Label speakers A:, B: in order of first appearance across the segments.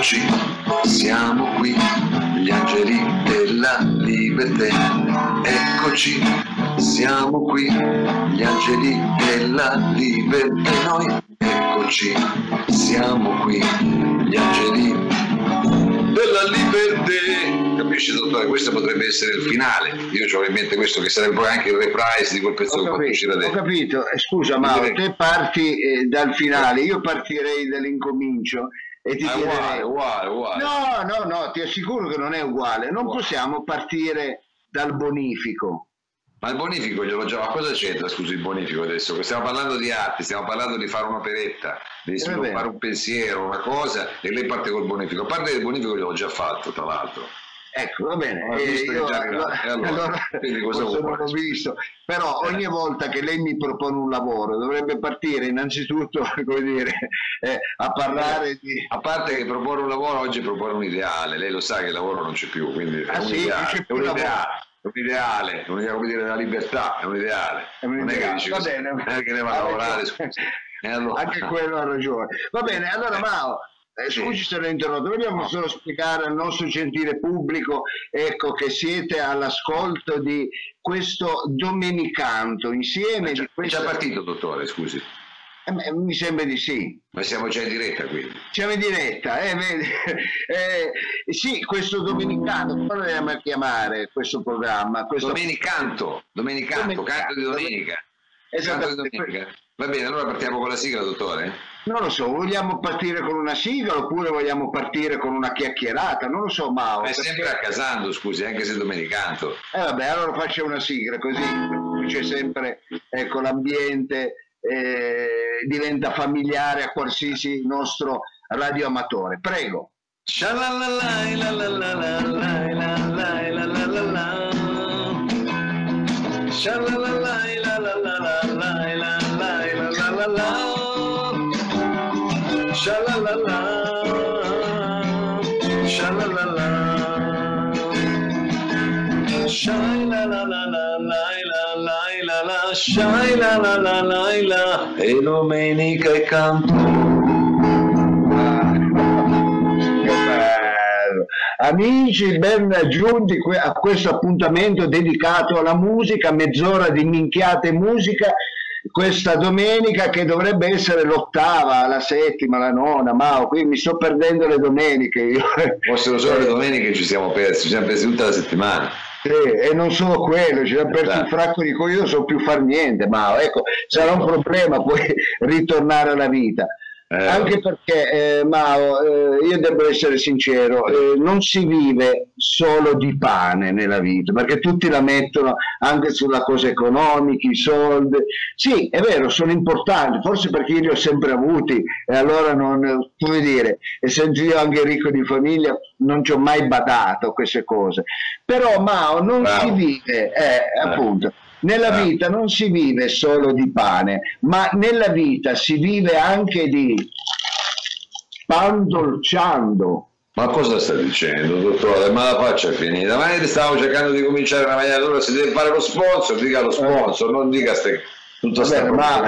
A: Eccoci, siamo qui, gli angeli della libertà. Eccoci, siamo qui, gli angeli della libertà. Noi, eccoci, siamo qui, gli angeli della libertà. Capisci, dottore? Questo potrebbe essere il finale. Io ho in mente questo che sarebbe poi anche il reprise di quel pezzo
B: Ho
A: che
B: capito, ho
A: dentro.
B: capito. Eh, scusa Mauro, te parti eh, dal finale, io partirei dall'incomincio e ti
A: È uguale,
B: direi...
A: uguale, uguale.
B: No, no, no, ti assicuro che non è uguale. Non possiamo partire dal bonifico.
A: Ma il bonifico glielo già, ma cosa c'entra, scusi, il bonifico adesso? Che Stiamo parlando di arte, stiamo parlando di fare un'operetta, di sviluppare un pensiero, una cosa, e lei parte col bonifico. A parte del bonifico gliel'ho già fatto, tra l'altro.
B: Ecco, va bene,
A: Ho
B: eh, io-
A: già arriva. E allora?
B: Non l'ho visto, però ogni volta che lei mi propone un lavoro dovrebbe partire innanzitutto, come dire, eh, a parlare di...
A: A parte che proporre un lavoro oggi propone un ideale, lei lo sa che il lavoro non c'è più, quindi è
B: Ah
A: un
B: sì, non
A: ideale,
B: c'è
A: è
B: più
A: un
B: lavoro.
A: ideale, è un ideale, è un ideale, come dire, della libertà, è un ideale.
B: È un
A: non è che dici
B: va bene.
A: non è che ne va a lavorare, allora?
B: Anche quello ha ragione. Va bene, allora
A: Eh.
B: Mao, eh, scusi se l'ho interrotto, vogliamo
A: No.
B: solo spiegare al nostro gentile pubblico ecco, che siete all'ascolto di questo domenicanto insieme
A: È già,
B: di
A: è
B: questa...
A: già partito, dottore, scusi.
B: Eh, mi sembra di sì.
A: Ma siamo già in diretta quindi.
B: Siamo in diretta, eh? Eh, sì, questo domenicano, come lo dobbiamo chiamare questo programma? Questo...
A: Domenicanto, domenicanto,
B: Domenicanto,
A: canto di domenica.
B: Esattamente.
A: domenica. Va bene, allora partiamo con la sigla, dottore?
B: Non lo so, vogliamo partire con una sigla oppure vogliamo partire con una chiacchierata? Non lo so, Mao.
A: Ma è sempre a casando, scusi, anche se domenicanto.
B: Eh vabbè, allora faccio una sigla così c'è sempre ecco, l'ambiente eh, diventa familiare a qualsiasi nostro radioamatore. Prego.
A: Shalalalai, la la la la la e domenica e canto.
B: Amici, ben giunti a questo appuntamento dedicato alla musica, mezz'ora di minchiate musica. Questa domenica che dovrebbe essere l'ottava, la settima, la nona, ma qui mi sto perdendo le domeniche. Io.
A: Fossero solo le domeniche ci siamo persi, ci siamo persi tutta la settimana.
B: Sì, e non solo quello, ci persi
A: Esatto.
B: un fracco di cose, io non so più far niente, ma ecco, sarà un problema poi ritornare alla vita.
A: Eh,
B: Anche perché, eh, Mao, eh, io devo essere sincero, eh, non si vive solo di pane nella vita, perché tutti la mettono anche sulla cosa economica, i soldi. Sì, è vero, sono importanti, forse perché io li ho sempre avuti e allora non, come dire, essendo io anche ricco di famiglia, non ci ho mai badato a queste cose. Però, Mao, non
A: Bravo.
B: si vive, eh, appunto. Nella
A: Bravo.
B: vita non si vive solo di pane, ma nella vita si vive anche di pan dolciando.
A: Ma cosa sta dicendo, dottore? Ma la faccia è finita. Ma noi stavo cercando di cominciare una maniera, allora si deve fare lo sponsor, dica lo sponsor, non dica ste, tutta sta
B: ma-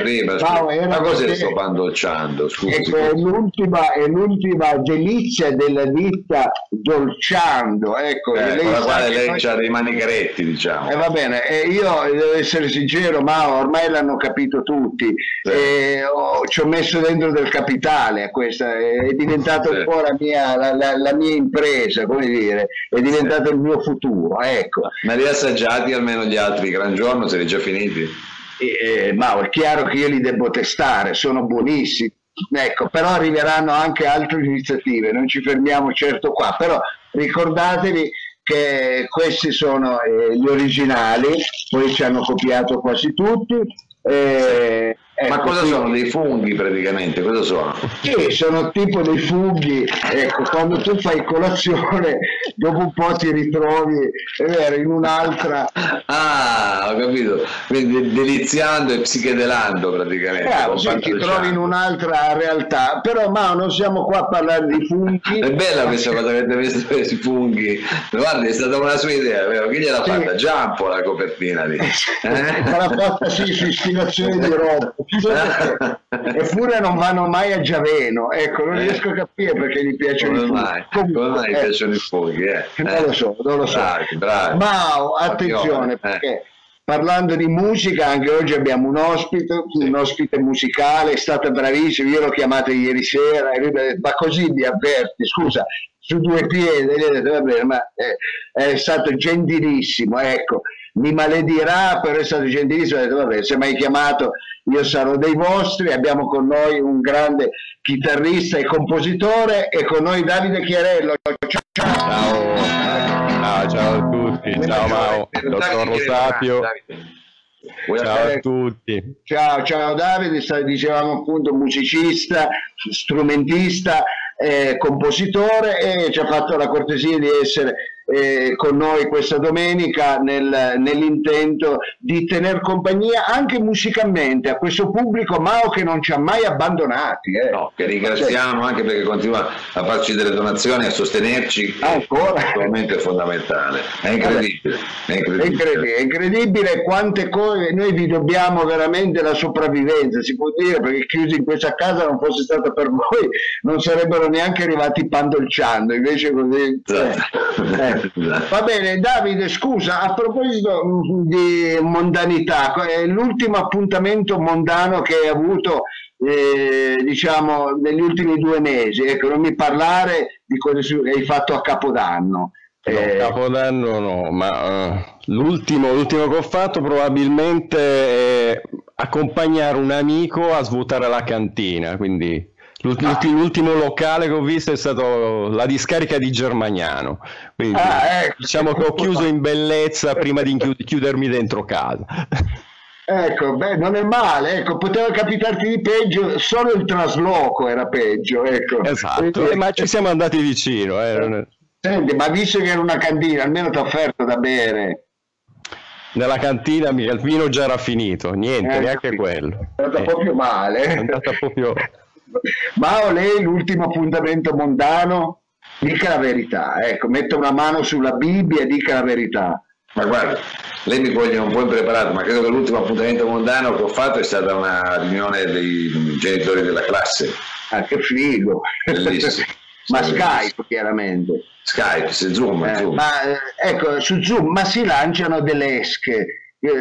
A: prima.
B: Ma era
A: Ma cos'è
B: perché-
A: sto pandolciando? Scusi.
B: Ecco, è l'ultima, è l'ultima delizia della ditta dolciando. Ecco,
A: Eh,
B: lei
A: con la quale lei
B: noi-
A: ha dei manicheretti, diciamo.
B: Eh, va bene, eh, io devo essere sincero, ma ormai l'hanno capito tutti. Eh, ho- ci ho messo dentro del capitale a questa, è diventata
A: Sì.
B: un po' la mia, la, la- la mia impresa, come dire, è diventato il mio futuro. Ecco.
A: Ma li ha assaggiati almeno gli altri Gran Giorno, se li già finiti?
B: E, ma è chiaro che io li devo testare, sono buonissimi. Ecco, però arriveranno anche altre iniziative, non ci fermiamo certo qua, però ricordatevi che questi sono eh, gli originali, poi ci hanno copiato quasi tutti. eh,
A: Ma
B: ecco,
A: cosa
B: sì.
A: sono? Dei funghi praticamente? Cosa sono?
B: Sì, sono tipo dei funghi, ecco, quando tu fai colazione, dopo un po' ti ritrovi, è vero, in un'altra...
A: Ah, ho capito? Quindi deliziando e psichedelando praticamente.
B: Bravo, sì, ti trovi in un'altra realtà, però ma non siamo qua a parlare di funghi.
A: È bella questa cosa che avete messo i funghi, guarda è stata una sua idea, vero? Chi gliel'ha sì. fatta? Giampo la copertina lì.
B: Eh? l'ha fatta sì, su ispirazione di Rob. Eppure non vanno mai a Giaveno, ecco, non riesco a capire perché gli piacciono
A: come i funghi. Come mai gli eh, piacciono i funghi? Eh?
B: Non lo so, non lo so. Bravi, bravi. Ma attenzione, perché parlando di musica, anche oggi abbiamo un ospite, un ospite musicale, è stato bravissimo, io l'ho chiamato ieri sera e lui mi ha detto, ma così mi avverti, scusa, su due piedi, gli ho detto, va bene, ma è, è stato gentilissimo, ecco, mi maledirà, però è stato gentilissimo, ho detto, vabbè, se mi hai chiamato io sarò dei vostri, abbiamo con noi un grande chitarrista e compositore e con noi Davide Chiarello.
C: Ciao, ciao. ciao, ciao a tutti, ciao Mao, dottor Rosapio. Ciao a tutti.
B: Ciao, ciao Davide, dicevamo appunto musicista, strumentista, eh, compositore e ci ha fatto la cortesia di essere eh, con noi questa domenica nel, nell'intento di tenere compagnia anche musicalmente a questo pubblico Mao che non ci ha mai abbandonati. Eh.
A: No, che ringraziamo anche perché continua a farci delle donazioni, a sostenerci, ancora. È fondamentale. È incredibile. È incredibile.
B: È incredibile, è incredibile quante cose noi vi dobbiamo veramente la sopravvivenza, si può dire, perché chiusi in questa casa non fosse stata per voi, non sarebbero neanche arrivati pandolciando, invece così... Esatto. Eh, Va bene, Davide, scusa, a proposito mm, di mondanità, l'ultimo appuntamento mondano che hai avuto, eh, diciamo, negli ultimi due mesi, ecco, non mi parlare di cosa hai fatto a Capodanno.
C: No, eh... Capodanno no, ma uh, l'ultimo, l'ultimo, che ho fatto probabilmente è accompagnare un amico a svuotare la cantina, quindi L'ultimo, ah. l'ultimo locale che ho visto è stato la discarica di Germagnano. Quindi, ah, ecco. Diciamo che ho chiuso in bellezza prima di chiudermi dentro casa.
B: Ecco, beh, non è male, ecco, poteva capitarti di peggio, solo il trasloco era peggio, ecco.
C: Esatto, Quindi... ma ci siamo andati vicino. Eh.
B: Senti, ma visto che era una cantina, almeno ti ha offerto da bere.
C: Nella cantina il vino già era finito, niente, eh, neanche quello.
B: È andata eh. proprio male. È andata proprio... Ma lei l'ultimo appuntamento mondano? Dica la verità, ecco, metta una mano sulla Bibbia e dica la verità.
A: Ma guarda, lei mi coglie un po' impreparato, ma credo che l'ultimo appuntamento mondano che ho fatto è stata una riunione dei genitori della classe.
B: Ah, che figo! Bellissimo. ma Skype, chiaramente.
A: Skype, se Zoom, eh, Zoom.
B: Ma ecco, su Zoom, ma si lanciano delle esche eh,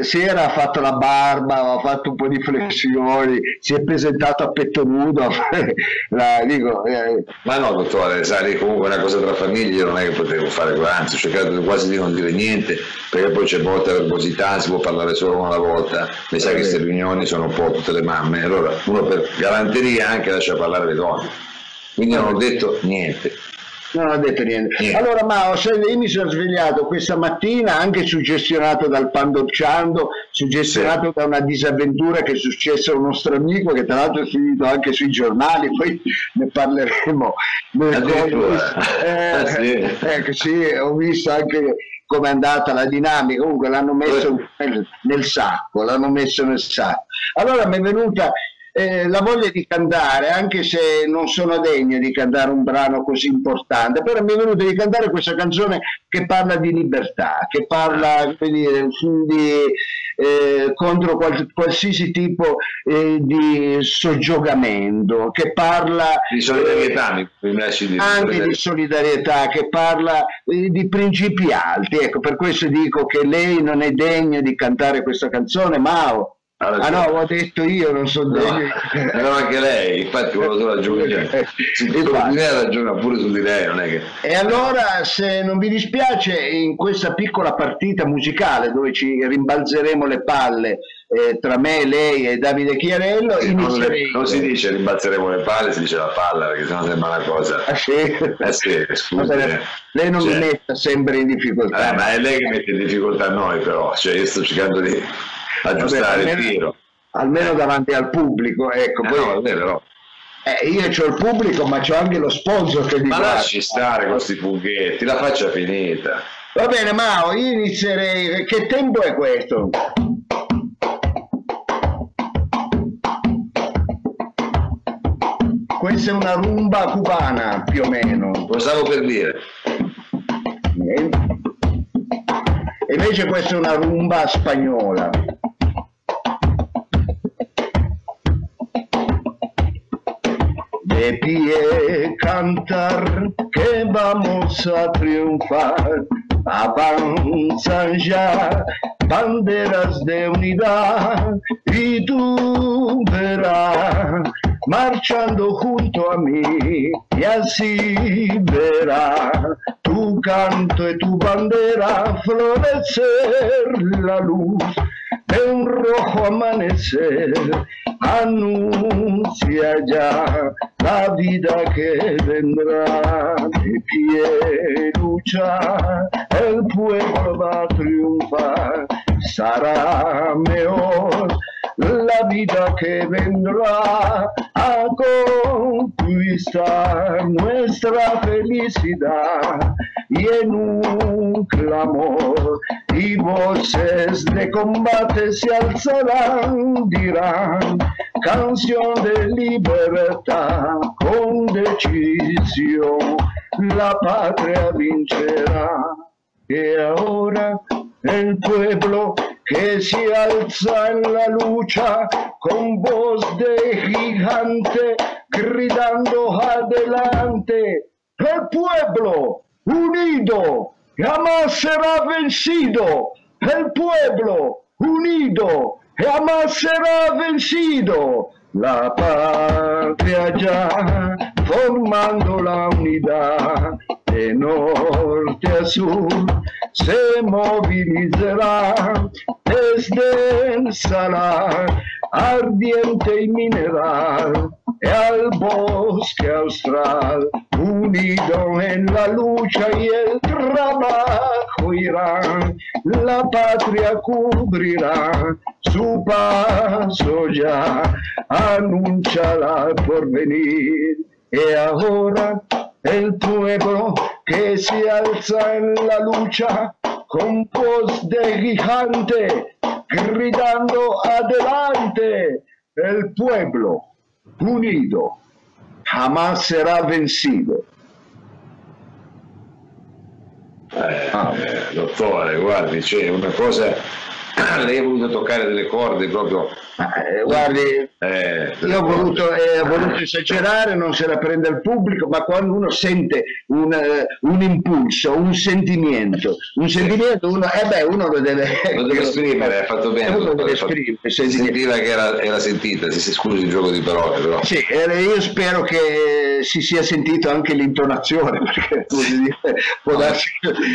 B: si era fatto la barba, ha fatto un po' di flessioni, si è presentato a petto nudo. la, dico,
A: eh. Ma no, dottore, sai, comunque una cosa tra famiglie non è che potevo fare, anzi, ho cercato quasi di non dire niente, perché poi c'è molta verbosità, si può parlare solo una volta, mi sa che queste riunioni sono un po' tutte le mamme, allora uno per galanteria anche lascia parlare le donne. Quindi non ho detto niente.
B: Non ho detto niente. niente. Allora, Mao, io mi sono svegliato questa mattina anche suggestionato dal Pandocciando, suggestionato sì. da una disavventura che è successa a un nostro amico, che tra l'altro è finito anche sui giornali, poi ne parleremo.
A: Eh, ah, sì.
B: Ecco, sì, ho visto anche come è andata la dinamica, comunque l'hanno messo nel, nel sacco, l'hanno messo nel sacco. Allora mi è venuta eh, la voglia di cantare, anche se non sono degno di cantare un brano così importante, però mi è venuto di cantare questa canzone che parla di libertà, che parla dire, di, eh, contro qual- qualsiasi tipo eh, di soggiogamento, che parla
A: di solidarietà, mi,
B: di anche di solidarietà, che parla eh, di principi alti. Ecco, per questo dico che lei non è degna di cantare questa canzone, Mao Ah no, ho detto io, non so
A: no, no, anche lei, infatti volevo solo aggiungere. Su, di lei ragiona pure su di lei, non è che...
B: E allora, se non vi dispiace, in questa piccola partita musicale dove ci rimbalzeremo le palle eh, tra me, lei e Davide Chiarello,
A: sì, inizierei... Non, si dice rimbalzeremo le palle, si dice la palla, perché sennò sembra una cosa...
B: Ah sì?
A: Eh sì, scusi.
B: Eh. Lei non cioè... mi metta sempre in difficoltà.
A: Eh, ma è lei che mette in difficoltà noi però, cioè io sto cercando di aggiustare Vabbè, almeno, il tiro.
B: Almeno davanti al pubblico, ecco.
A: Eh poi, no, però.
B: Eh, io ho il pubblico, ma c'ho anche lo sponsor che mi
A: Ma guarda. lasci stare questi funghetti, la faccia finita.
B: Va bene, Mao, io inizierei. Che tempo è questo? Questa è una rumba cubana, più o meno.
A: Lo stavo per dire.
B: E invece questa è una rumba spagnola. De pie cantar que vamos a triunfar, avanzan ya banderas de unidad y tú verás marchando junto a mí y así verás. Tu canto y tu bandera florecer la luz de un rojo amanecer anuncia ya la vida que vendrá. De el pueblo va a triunfar será mejor la vida que vendrá a conquistar nuestra felicidad y en un clamor y voces de combate se alzarán, dirán, canción de libertad con decisión, la patria vincerá. Y ahora el pueblo que se alza en la lucha con voz de gigante, gritando adelante, el pueblo unido jamás será vencido, el pueblo unido jamás será vencido, la patria ya formando la unidad de norte a sur se movilizará desde el salar ardiente y mineral al bosque austral unido en la lucha y el trabajo irán la patria cubrirá su paso ya anunciará por venir. Y ahora el pueblo que se alza en la lucha con voz de gigante, gritando adelante, el pueblo unido jamás será vencido.
A: Eh, ah. eh, dottore, guardi, c'è una cosa lei ha voluto toccare delle corde proprio.
B: Eh, guardi, eh, io ho voluto, eh, ho voluto, esagerare, non se la prende il pubblico, ma quando uno sente un, uh, un impulso, un sentimento, un sentimento, uno, eh beh, uno lo deve,
A: lo deve esprimere, ha fatto bene. Uno lo esprimere. Sentiva che era, era, sentita, si, si scusi il gioco di parole però.
B: Sì, io spero che si sia sentito anche l'intonazione, perché dire, può
A: no, darsi...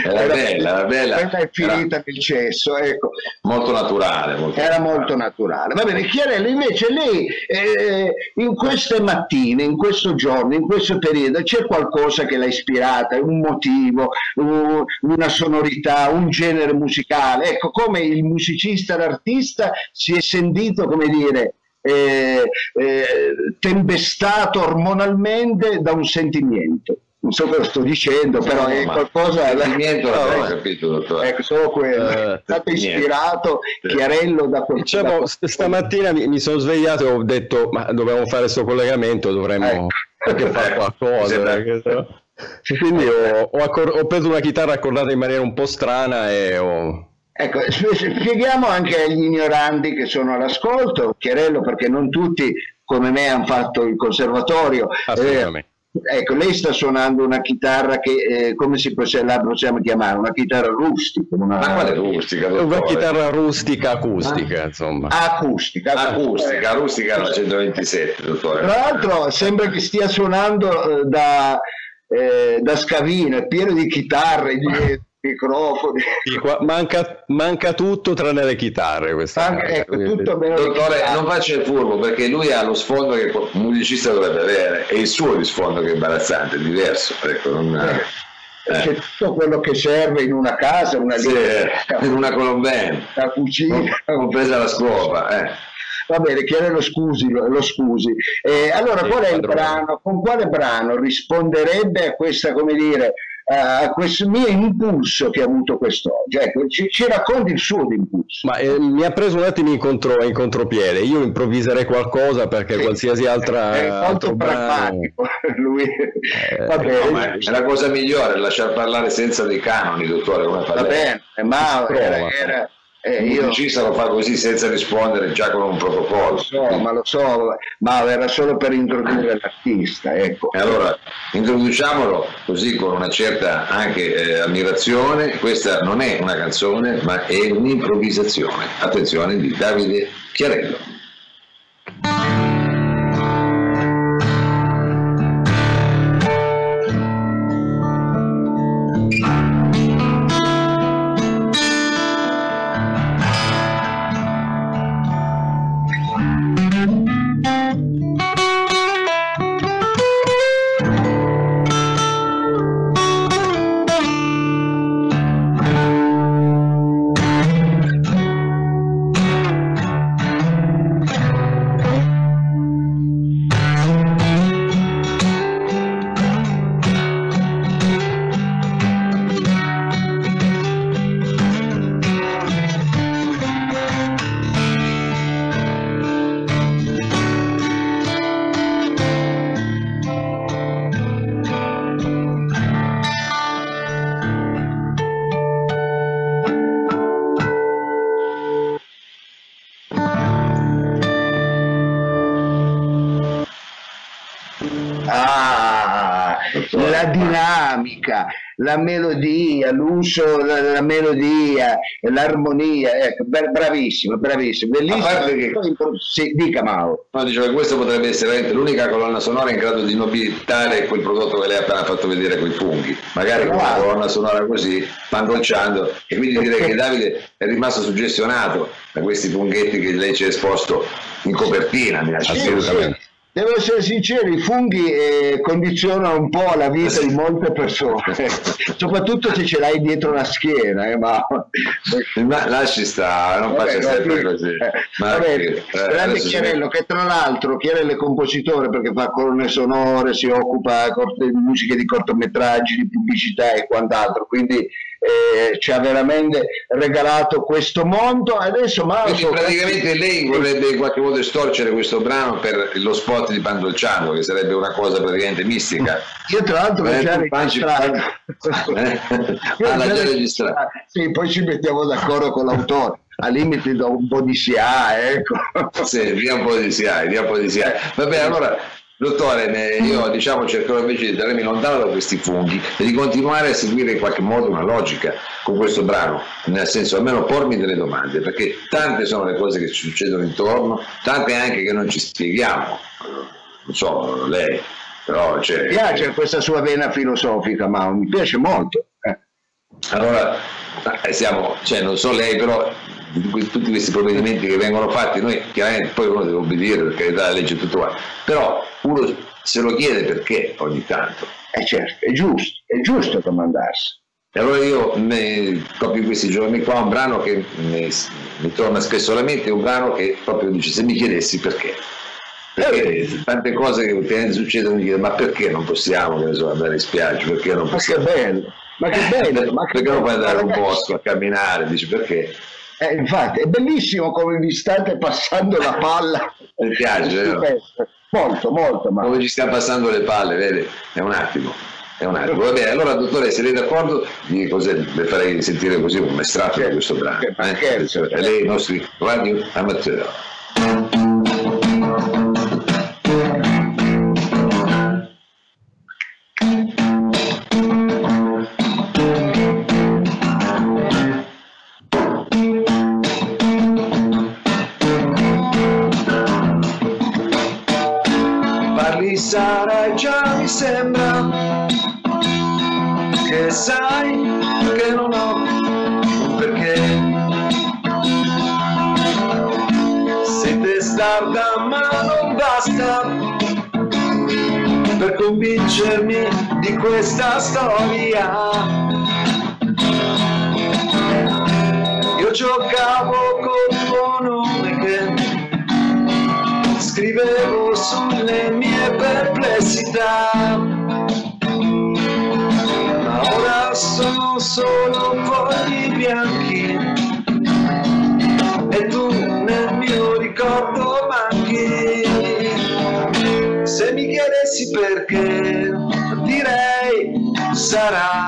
A: Era, era bella, era bella.
B: È finita era... nel cesso, ecco
A: molto naturale. Molto
B: Era naturale. molto naturale. Va bene, Chiarello invece lei eh, in queste mattine, in questo giorno, in questo periodo c'è qualcosa che l'ha ispirata, un motivo, un, una sonorità, un genere musicale. Ecco, come il musicista, l'artista si è sentito, come dire, eh, eh, tempestato ormonalmente da un sentimento non so cosa sto dicendo, no, però è qualcosa...
A: Niente, no, no, capito, dottore.
B: Ecco, solo quello. Uh, è stato ispirato, niente. chiarello da quel...
C: Diciamo, da... stamattina mi, mi, sono svegliato e ho detto, ma dobbiamo fare questo collegamento, dovremmo ecco. anche fare qualcosa. perché, quindi ho, ho, accor- ho, preso una chitarra accordata in maniera un po' strana e ho...
B: Ecco, spieghiamo anche agli ignoranti che sono all'ascolto, Chiarello, perché non tutti come me hanno fatto il conservatorio.
C: Assolutamente. Eh,
B: Ecco, lei sta suonando una chitarra che, eh, come si la possiamo chiamare? Una chitarra rustica.
A: Una, Ma quale rustica? Dottore?
C: Una chitarra rustica acustica, ah. insomma.
B: Acustica.
A: Acustica, rustica alla 127, dottore.
B: Tra l'altro sembra che stia suonando eh, da, eh, da scavino, è pieno di chitarre, di microfoni.
C: Manca, manca, tutto tranne le chitarre.
B: Manca, ecco, tutto
A: Dottore, non faccia il furbo perché lui ha lo sfondo che un musicista dovrebbe avere e il suo di sfondo che è imbarazzante, è diverso. Ecco, non,
B: eh. Eh. C'è tutto quello che serve in una casa, una
A: sì, in una colombina,
B: la cucina,
A: compresa la scopa. Eh.
B: Va bene, chiede lo scusi, lo, lo scusi. Eh, allora, sì, qual è il brano? Con quale brano risponderebbe a questa, come dire, a questo mio impulso che ha avuto quest'oggi. Ecco, ci, ci racconti il suo impulso.
C: Ma eh, mi ha preso un attimo in, contro, in contropiede. Io improvviserei qualcosa perché sì. qualsiasi altra.
B: È molto pragmatico. Lui...
A: Eh, Vabbè, no, è la cosa migliore, lasciar parlare senza dei canoni, dottore. Come
B: fa Va bene, ma era, era,
A: eh, io... Il regista lo fa così senza rispondere già con un protocollo.
B: Lo so, ma lo so, ma era solo per introdurre l'artista. Ecco.
A: E allora introduciamolo così con una certa anche eh, ammirazione. Questa non è una canzone, ma è un'improvvisazione. Attenzione di Davide Chiarello.
B: La melodia, l'uso della melodia, l'armonia, ecco, bravissimo, bravissimo, bellissimo. A parte che... Sì, dica Mao.
A: No, dicevo che questo potrebbe essere veramente l'unica colonna sonora in grado di nobilitare quel prodotto che lei ha appena fatto vedere con i funghi. Magari con una colonna sonora così, pangolciando, e quindi direi che Davide è rimasto suggestionato da questi funghetti che lei ci ha esposto in copertina, assolutamente. Sì, sì.
B: Devo essere sincero, i funghi eh, condizionano un po' la vita di molte persone, soprattutto se ce l'hai dietro la schiena. Eh, ma...
A: ma lasci stare, non faccia sempre così. Eh,
B: vabbè, che, grande Chiarello, che tra l'altro Chiarello è compositore perché fa colonne sonore, si occupa di musiche di cortometraggi, di pubblicità e quant'altro, quindi eh, ci ha veramente regalato questo mondo. Adesso
A: Mauro, Quindi praticamente lei vorrebbe in qualche modo estorcere questo brano per lo spot di Pandolciano, che sarebbe una cosa praticamente mistica.
B: Io tra l'altro eh, già registrato.
A: L'ha già registrato.
B: Sì, poi ci mettiamo d'accordo con l'autore. Al limite do un po' di SIA, ecco.
A: Sì, via un po' di SIA, via un po' di SIA. Vabbè, allora Dottore, io diciamo, cercherò invece di tenermi lontano da questi funghi e di continuare a seguire in qualche modo una logica con questo brano, nel senso almeno pormi delle domande, perché tante sono le cose che ci succedono intorno, tante anche che non ci spieghiamo, non so, lei, però c'è...
B: Mi piace questa sua vena filosofica, ma mi piace molto. Eh.
A: Allora, eh, siamo, cioè non so lei, però tutti questi provvedimenti che vengono fatti, noi chiaramente poi uno deve obbedire perché la legge è tutto qua, però uno se lo chiede perché ogni tanto.
B: Eh certo, è giusto, è giusto domandarsi.
A: E allora io ne, proprio in questi giorni qua un brano che mi, mi torna spesso alla mente, è un brano che proprio dice se mi chiedessi perché. Perché eh. tante cose che ultimamente succedono mi chiedo ma perché non possiamo che ne so, andare in spiaggia, perché non possiamo...
B: Ma che bello, ma che bello! ma che
A: perché bello. non puoi andare a un bosco a camminare, dici perché?
B: Eh, infatti è bellissimo come vi state passando la palla.
A: Mi piace?
B: Molto, molto. Ma...
A: Come ci stiamo passando le palle, vedi? È un attimo. È un attimo. Va bene, allora dottore, se lei è d'accordo, cos'è, le farei sentire così un estratto di questo brano. Eh? Certo. lei i nostri radio amatori. Questa storia.
D: Sarà quel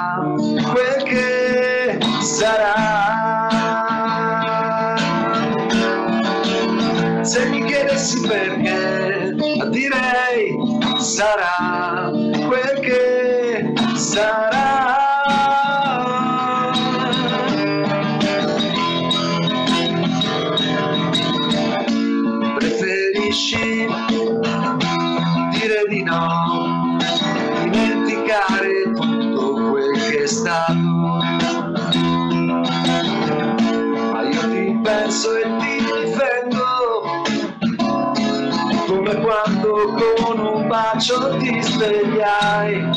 D: bacio ti svegliai.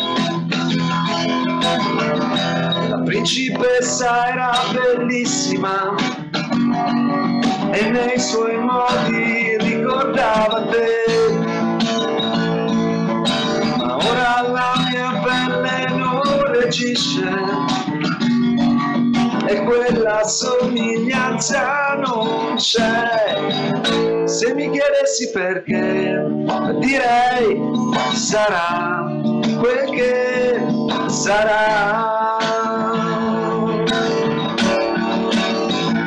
D: La principessa era bellissima e nei suoi modi ricordava te. Ma ora la mia pelle non reagisce e quella somiglianza non c'è. Se mi chiedessi perché, direi sarà quel che sarà.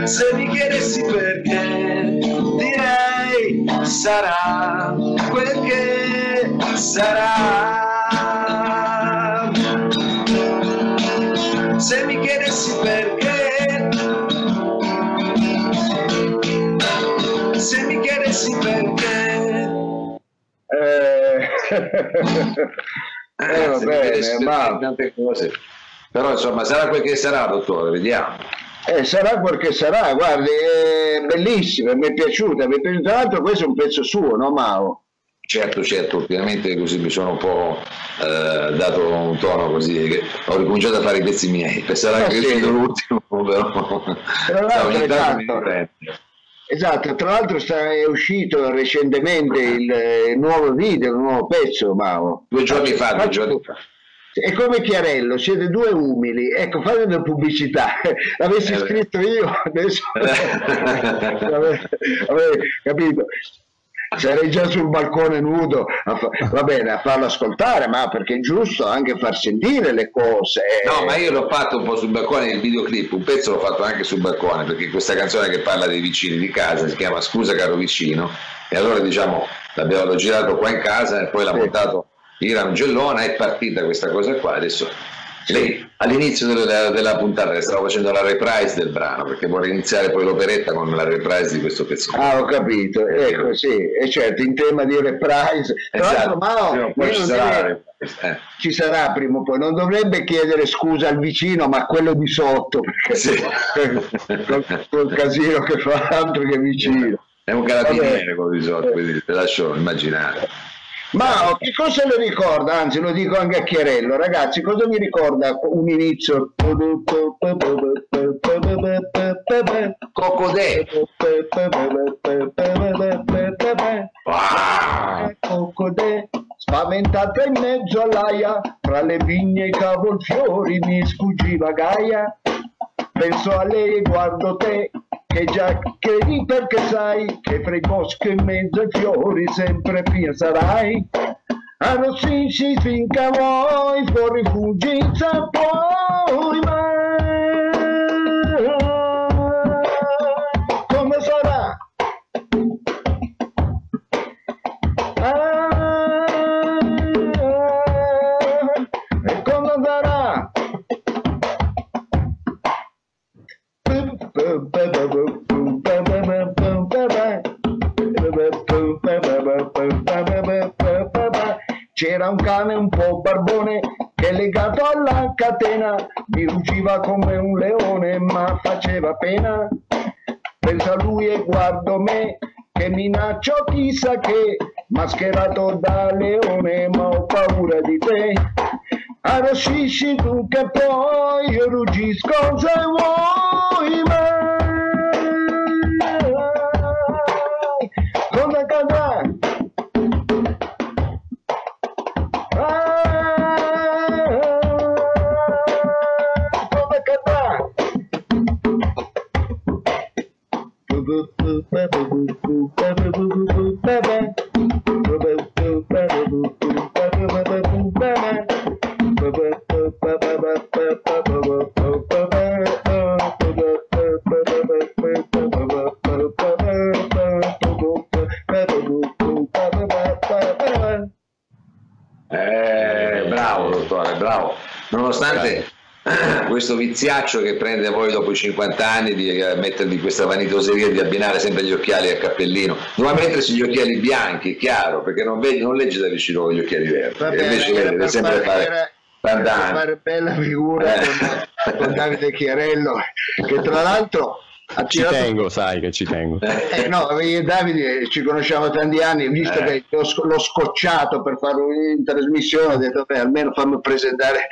D: Se mi chiedessi perché, direi sarà quel che sarà. Se mi chiedessi perché, chiedessi perché,
B: Eh, eh, va bene, ma
D: tante cose. Però insomma sarà quel che sarà, dottore, vediamo.
B: eh, sarà quel che sarà, guardi, è bellissima, mi è piaciuta, mi è piaciuta. Tra l'altro questo è un pezzo suo, no Mao?
D: Certo, certo, ultimamente così mi sono un po' eh, dato un tono così, che ho ricominciato a fare i pezzi miei, sarà
B: Eh,
D: che
B: sì.
D: l'ultimo, però
B: Tra l'altro, esatto. tra l'altro è uscito recentemente il, eh, nuovo video, il nuovo pezzo, Mao.
D: Due giorni fa, due giorni fa.
B: È come Chiarello, siete due umili, ecco fate una pubblicità, l'avessi
D: Eh,
B: scritto io adesso avrei, avrei capito, sarei già sul balcone nudo, fa- va bene, a farlo ascoltare, ma perché è giusto anche far sentire le cose.
D: No, ma io l'ho fatto un po' sul balcone nel videoclip, un pezzo l'ho fatto anche sul balcone, perché questa canzone che parla dei vicini di casa si chiama Scusa caro vicino, e allora diciamo l'abbiamo girato qua in casa e poi l'ha
B: Sì.
D: montato Iram Gellona, è partita questa cosa qua, adesso lei all'inizio della, della puntata stavo facendo la reprise del brano, perché vorrei iniziare poi l'operetta con la reprise di questo pezzo.
B: Ah, ho capito, ecco sì, e certo, in tema di reprise, tra l'altro Mao,
D: Prima o poi ci sarà
B: deve-
D: eh.
B: ci sarà prima o poi, non dovrebbe chiedere scusa al vicino, ma a quello di sotto, perché
D: Sì.
B: col, col casino che fa altro che vicino.
D: È un carabiniere quello di sotto, quindi te lascio immaginare.
B: Ma che cosa le ricorda? Anzi, lo dico anche a Chiarello, ragazzi, cosa mi ricorda un inizio?
D: Cocodè!
B: Cocodè, spaventata in mezzo all'aia, tra le vigne e i cavolfiori mi sfuggiva Gaia. Penso a lei e guardo te, che già credi perché sai che fra i boschi in mezzo ai fiori sempre mia sarai. Arrossisci finché vuoi, fuori fuggizza puoi mai. C'era un cane un po' barbone che legato alla catena mi ruggiva come un leone ma faceva pena. Pensa lui e guardo me che minaccio chissà che mascherato da leone ma ho paura di te. Arrossisci tu che poi io ruggisco se vuoi mai.
A: Viziaccio che prende poi dopo i 50 anni di eh, mettergli questa vanitoseria di abbinare sempre gli occhiali a cappellino, doveva mettersi gli occhiali bianchi, chiaro, perché non, vedi, non legge da vicino con gli occhiali verdi, e
B: bene,
A: invece vedi, deve sempre
B: fare- era- per fare bella figura
A: Eh.
B: con, con Davide Chiarello, che tra l'altro ha
C: Ci
B: tirato
C: tengo, sai che ci tengo.
B: Eh, no, io e Davide ci conosciamo da tanti anni, visto
A: Eh.
B: che l'ho, l'ho scocciato per fare in trasmissione, ho detto beh, almeno fammi presentare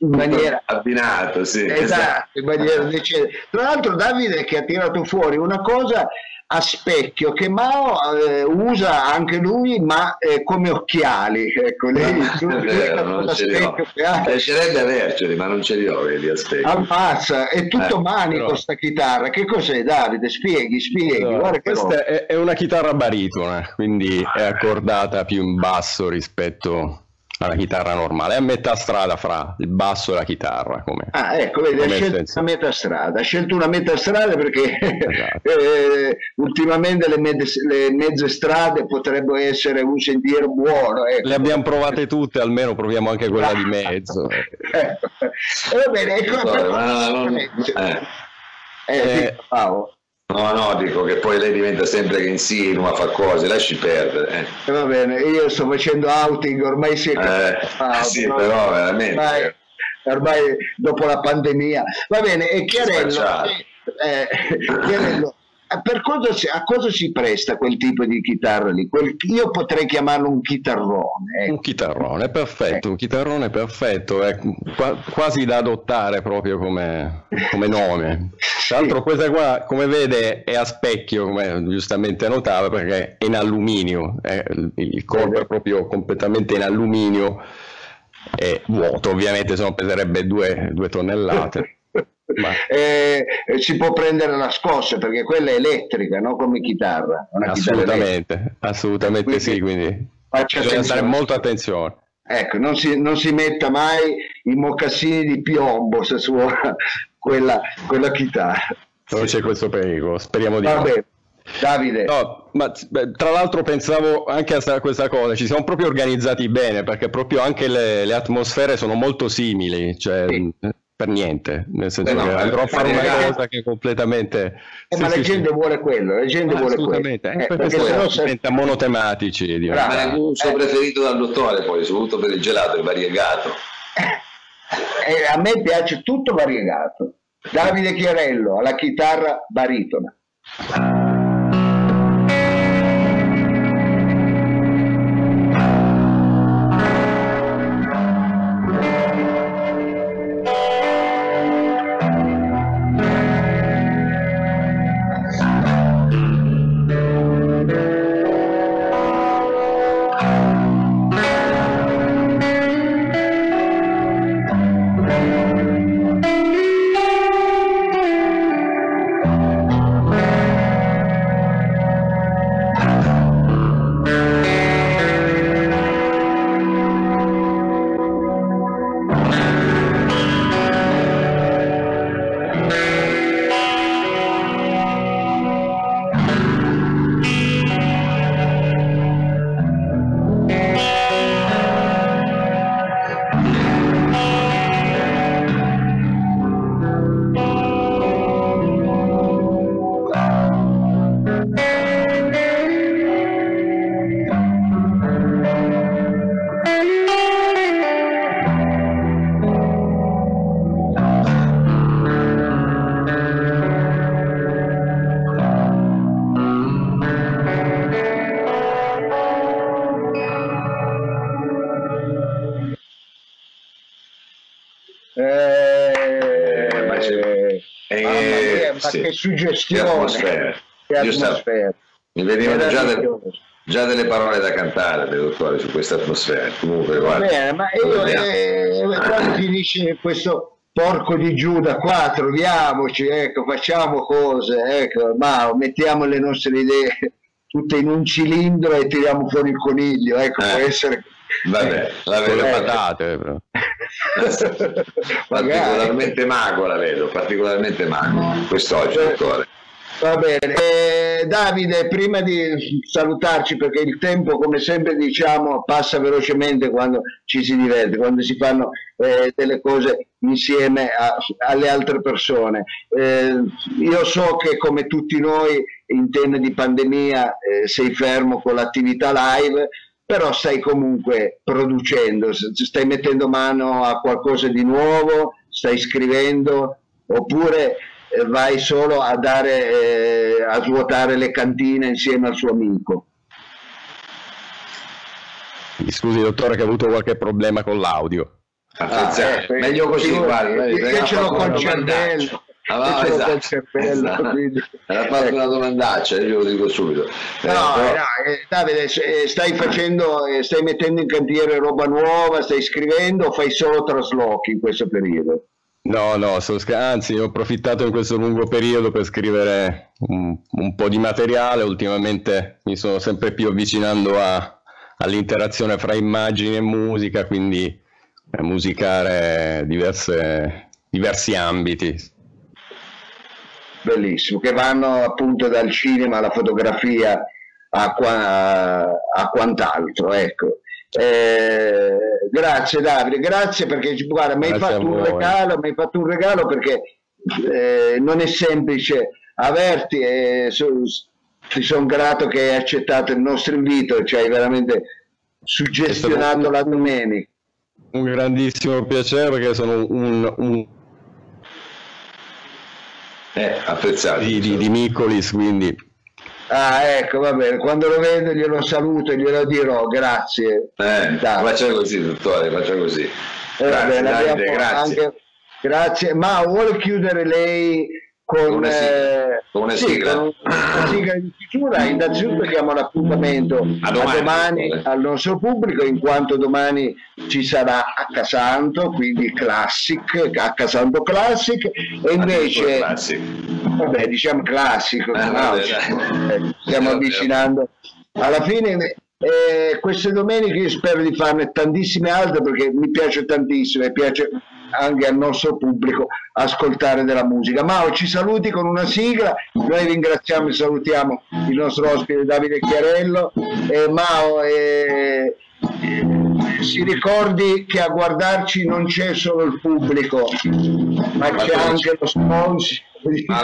B: in maniera
A: abbinato, sì.
B: esatto, in maniera decente. Tra l'altro Davide che ha tirato fuori una cosa a specchio che Mao eh, usa anche lui, ma eh, come occhiali. Ecco, lei
A: È vero, non
B: cosa
A: ce li ho.
B: specchio che ha.
A: Piacerebbe averceli, ma non ce li ho, vedi, aspetta.
B: Ammazza, è tutto
A: Eh,
B: manico
C: però-
B: sta chitarra. Che cos'è Davide? Spieghi, spieghi. Guarda roba.
C: questa è, è una chitarra baritona, quindi è accordata più in basso rispetto alla chitarra normale. È a metà strada fra il basso e la chitarra. Come...
B: Ah, ecco, vedi, ha
C: Come
B: scelto
C: senso.
B: una metà strada, ha scelto una metà strada perché
C: Esatto.
B: eh, ultimamente le, med- le mezze strade potrebbero essere un sentiero buono. Ecco.
C: Le abbiamo provate tutte, almeno proviamo anche quella di mezzo.
B: Ecco. E va bene, ecco, eh,
A: eh.
B: eh,
C: Eh,
A: No, no, dico che poi lei diventa sempre che insinua, fa cose, lasci perdere. eh.
B: va bene, io sto facendo outing, ormai si è
A: Eh,
B: Paolo,
A: sì,
B: no?
A: però veramente.
B: Ormai, ormai dopo la pandemia. Va bene, e Chiarello, eh, Chiarello, per cosa a cosa si presta quel tipo di chitarra lì? Quel- io potrei chiamarlo un chitarrone. ecco.
C: Un chitarrone perfetto, un chitarrone perfetto, è qua- quasi da adottare proprio come, come nome. Tra l'altro questa qua, come vede, è a specchio, come giustamente notava, perché è in alluminio, è- il, il corpo è proprio completamente in alluminio, è vuoto, ovviamente se no peserebbe due, due tonnellate.
B: Eh, eh, si può prendere la scossa perché quella è elettrica, no? come chitarra. Una chitarra.
C: Assolutamente, assolutamente sì, quindi
B: Faccia
C: bisogna stare molto attenzione.
B: Ecco, non si, non si metta mai i mocassini di piombo se suona quella, quella chitarra.
C: Non c'è questo pericolo, speriamo di no.
B: Vabbè, Davide,
C: No, ma beh, tra l'altro pensavo anche a sta- questa cosa, ci siamo proprio organizzati bene perché proprio anche le, le atmosfere sono molto simili, cioè
B: Sì.
C: Eh, per niente, nel senso
A: Eh no,
C: che
A: eh,
C: andrò a fare una
B: perché-
C: cosa che è completamente...
B: Eh,
C: Sì,
B: ma
C: sì,
B: la
C: sì.
B: gente vuole quello, la gente
C: Ah,
B: vuole quello.
C: assolutamente, eh,
B: Eh,
C: perché
B: perché sennò se-
C: diventa monotematici.
B: Bravo.
A: Ma il gusto
B: Eh.
A: preferito dal dottore, poi, soprattutto per il gelato, è variegato.
B: Eh, a me piace tutto variegato. Davide Chiarello alla chitarra baritona. Eh, suggestione,
A: Che atmosfera. Mi venivano già, delle-
B: Meraviglioso.
A: già delle parole da cantare, dottore, su questa atmosfera. Comunque, guarda.
B: bene, ma io
A: Vediamo.
B: eh, quando finisce questo porco di Giuda qua, troviamoci, ecco, facciamo cose, ecco, ma mettiamo le nostre idee tutte in un cilindro e tiriamo fuori il coniglio, ecco, eh. può essere...
A: Vabbè, la vedo eh. patate. particolarmente mago la vedo, particolarmente mago quest'oggi, eh. dottore.
B: Va bene, eh, Davide, prima di salutarci, perché il tempo, come sempre diciamo, passa velocemente quando ci si diverte, quando si fanno eh, delle cose insieme a, alle altre persone. Eh, io so che come tutti noi in tema di pandemia eh, sei fermo con l'attività live, però stai comunque producendo, stai mettendo mano a qualcosa di nuovo, stai scrivendo, oppure eh, vai solo a, dare, eh, a svuotare le cantine insieme al suo amico.
C: Mi scusi dottore che ha avuto qualche problema con l'audio.
A: Ah, eh, meglio così, guarda,
B: io ce l'ho col cervello.
A: Ah, no, esatto, cervello, esatto. Quindi... Era fatto ecco. una domandaccia, io lo dico subito.
B: Eh, no, però... no, eh, Davide, eh, stai facendo, stai mettendo in cantiere roba nuova, stai scrivendo o fai solo traslochi in questo periodo?
C: No, no, anzi ho approfittato in questo lungo periodo per scrivere un, un po' di materiale, ultimamente mi sono sempre più avvicinando a, all'interazione fra immagini e musica, quindi musicare diverse, diversi ambiti.
B: Bellissimo, che vanno appunto dal cinema alla fotografia a, qua, a quant'altro, ecco. Eh, grazie Davide, grazie perché guarda, mi hai fatto un regalo, mi hai fatto un regalo perché eh, non è semplice averti e so, ti sono grato che hai accettato il nostro invito e ci hai veramente suggestionato la domenica.
C: Un grandissimo piacere perché sono un, un...
A: Eh, apprezzato
C: di, di, di Micolis, quindi
B: Ah, ecco, va bene. Quando lo vedo glielo saluto e glielo dirò, grazie.
A: Eh, faccia così, dottore, faccia così. Eh, grazie, bene, Davide, grazie. Anche...
B: grazie. Ma vuole chiudere lei con,
A: una sigla, eh, una
B: sì, sigla. Con una sigla di chiusura. Innanzitutto diamo l'appuntamento a domani, a domani al nostro pubblico, in quanto domani ci sarà H quindi Classic, H Santo Classic, e invece, vabbè, diciamo classico, eh, no, eh, stiamo avvicinando alla fine. Eh, queste domeniche io spero di farne tantissime altre perché mi piace tantissimo e piace anche al nostro pubblico ascoltare della musica. Mao ci saluti con una sigla, noi ringraziamo e salutiamo il nostro ospite Davide Chiarello. Eh, Mao, eh, si ricordi che a guardarci non c'è solo il pubblico, ma, ma c'è anche lo sponsor.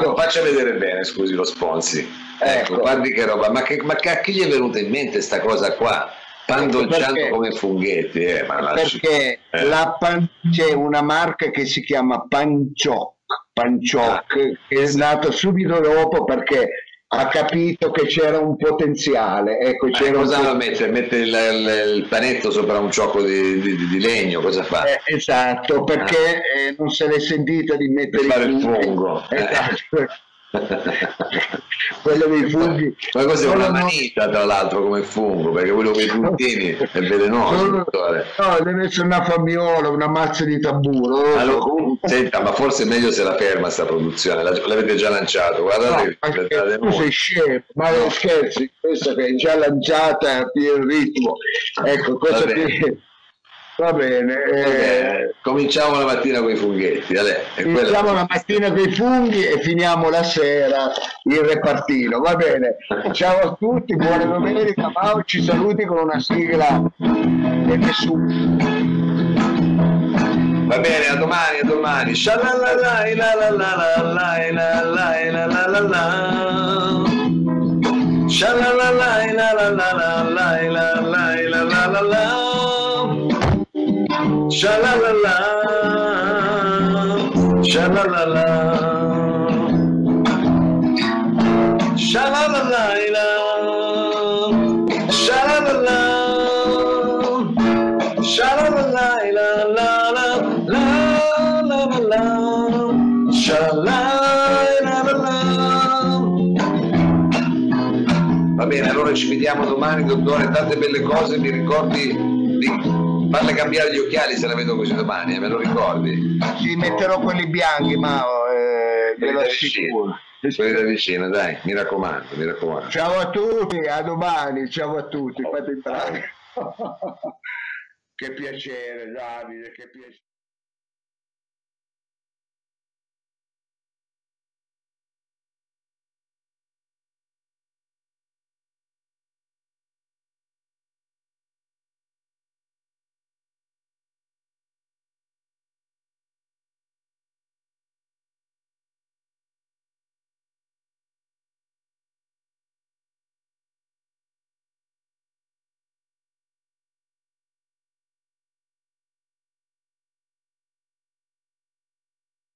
A: Lo faccia vedere bene, scusi, lo sponsor. Ecco, ecco, guardi che roba, ma, che, ma che, a chi gli è venuta in mente questa cosa qua? Pandoggiando come funghetti, eh,
B: perché eh. la pan- c'è una marca che si chiama Pancioc, Pancioc ah, che è nato subito dopo perché ha capito che c'era un potenziale. Ecco,
A: c'era cosa un... mette? Mette il, il, il, panetto sopra un ciocco di, di, di legno, cosa fa?
B: Eh, esatto, perché ah. eh, non se l'è sentita di mettere
A: per fare il fungo.
B: Esatto. quello dei funghi
A: ma cos'è una manita tra l'altro come fungo perché quello con i puntini è velenoso
B: no, no deve essere una famiola una mazza di tamburo.
A: Lo, senta ma forse è meglio se la ferma sta produzione l'avete già lanciato guardate
B: no, tu sei scemo ma non scherzi questa che è già lanciata il ritmo. Ecco cosa che Va bene.
A: Eh, cominciamo la mattina con i funghetti.
B: Cominciamo la mattina con i funghi e finiamo la sera il repartino. Va bene. Ciao a tutti, buona domenica. Mao ci saluti con una sigla e nessuno.
A: Va bene, a domani, a domani. Shalalalai, Shalalala, shalalala, shalalala, shalalala, shalalala, la la la Sha-la-la-la-la Sha-la-la-la Sha-la-la-la-la-la-la-la-la-la Sha-la-la-la-la. Va bene, allora ci vediamo domani, dottore, tante belle cose, mi ricordi Farle cambiare gli occhiali se la vedo così domani, eh, me lo ricordi?
B: Sì, metterò quelli bianchi, Mao, eh, ve
A: Quelli
B: lo assicuro.
A: quelli da vicino, dai, mi raccomando, mi raccomando.
B: Ciao a tutti, a domani, ciao a tutti, fate bravi. che piacere, Davide, che piacere.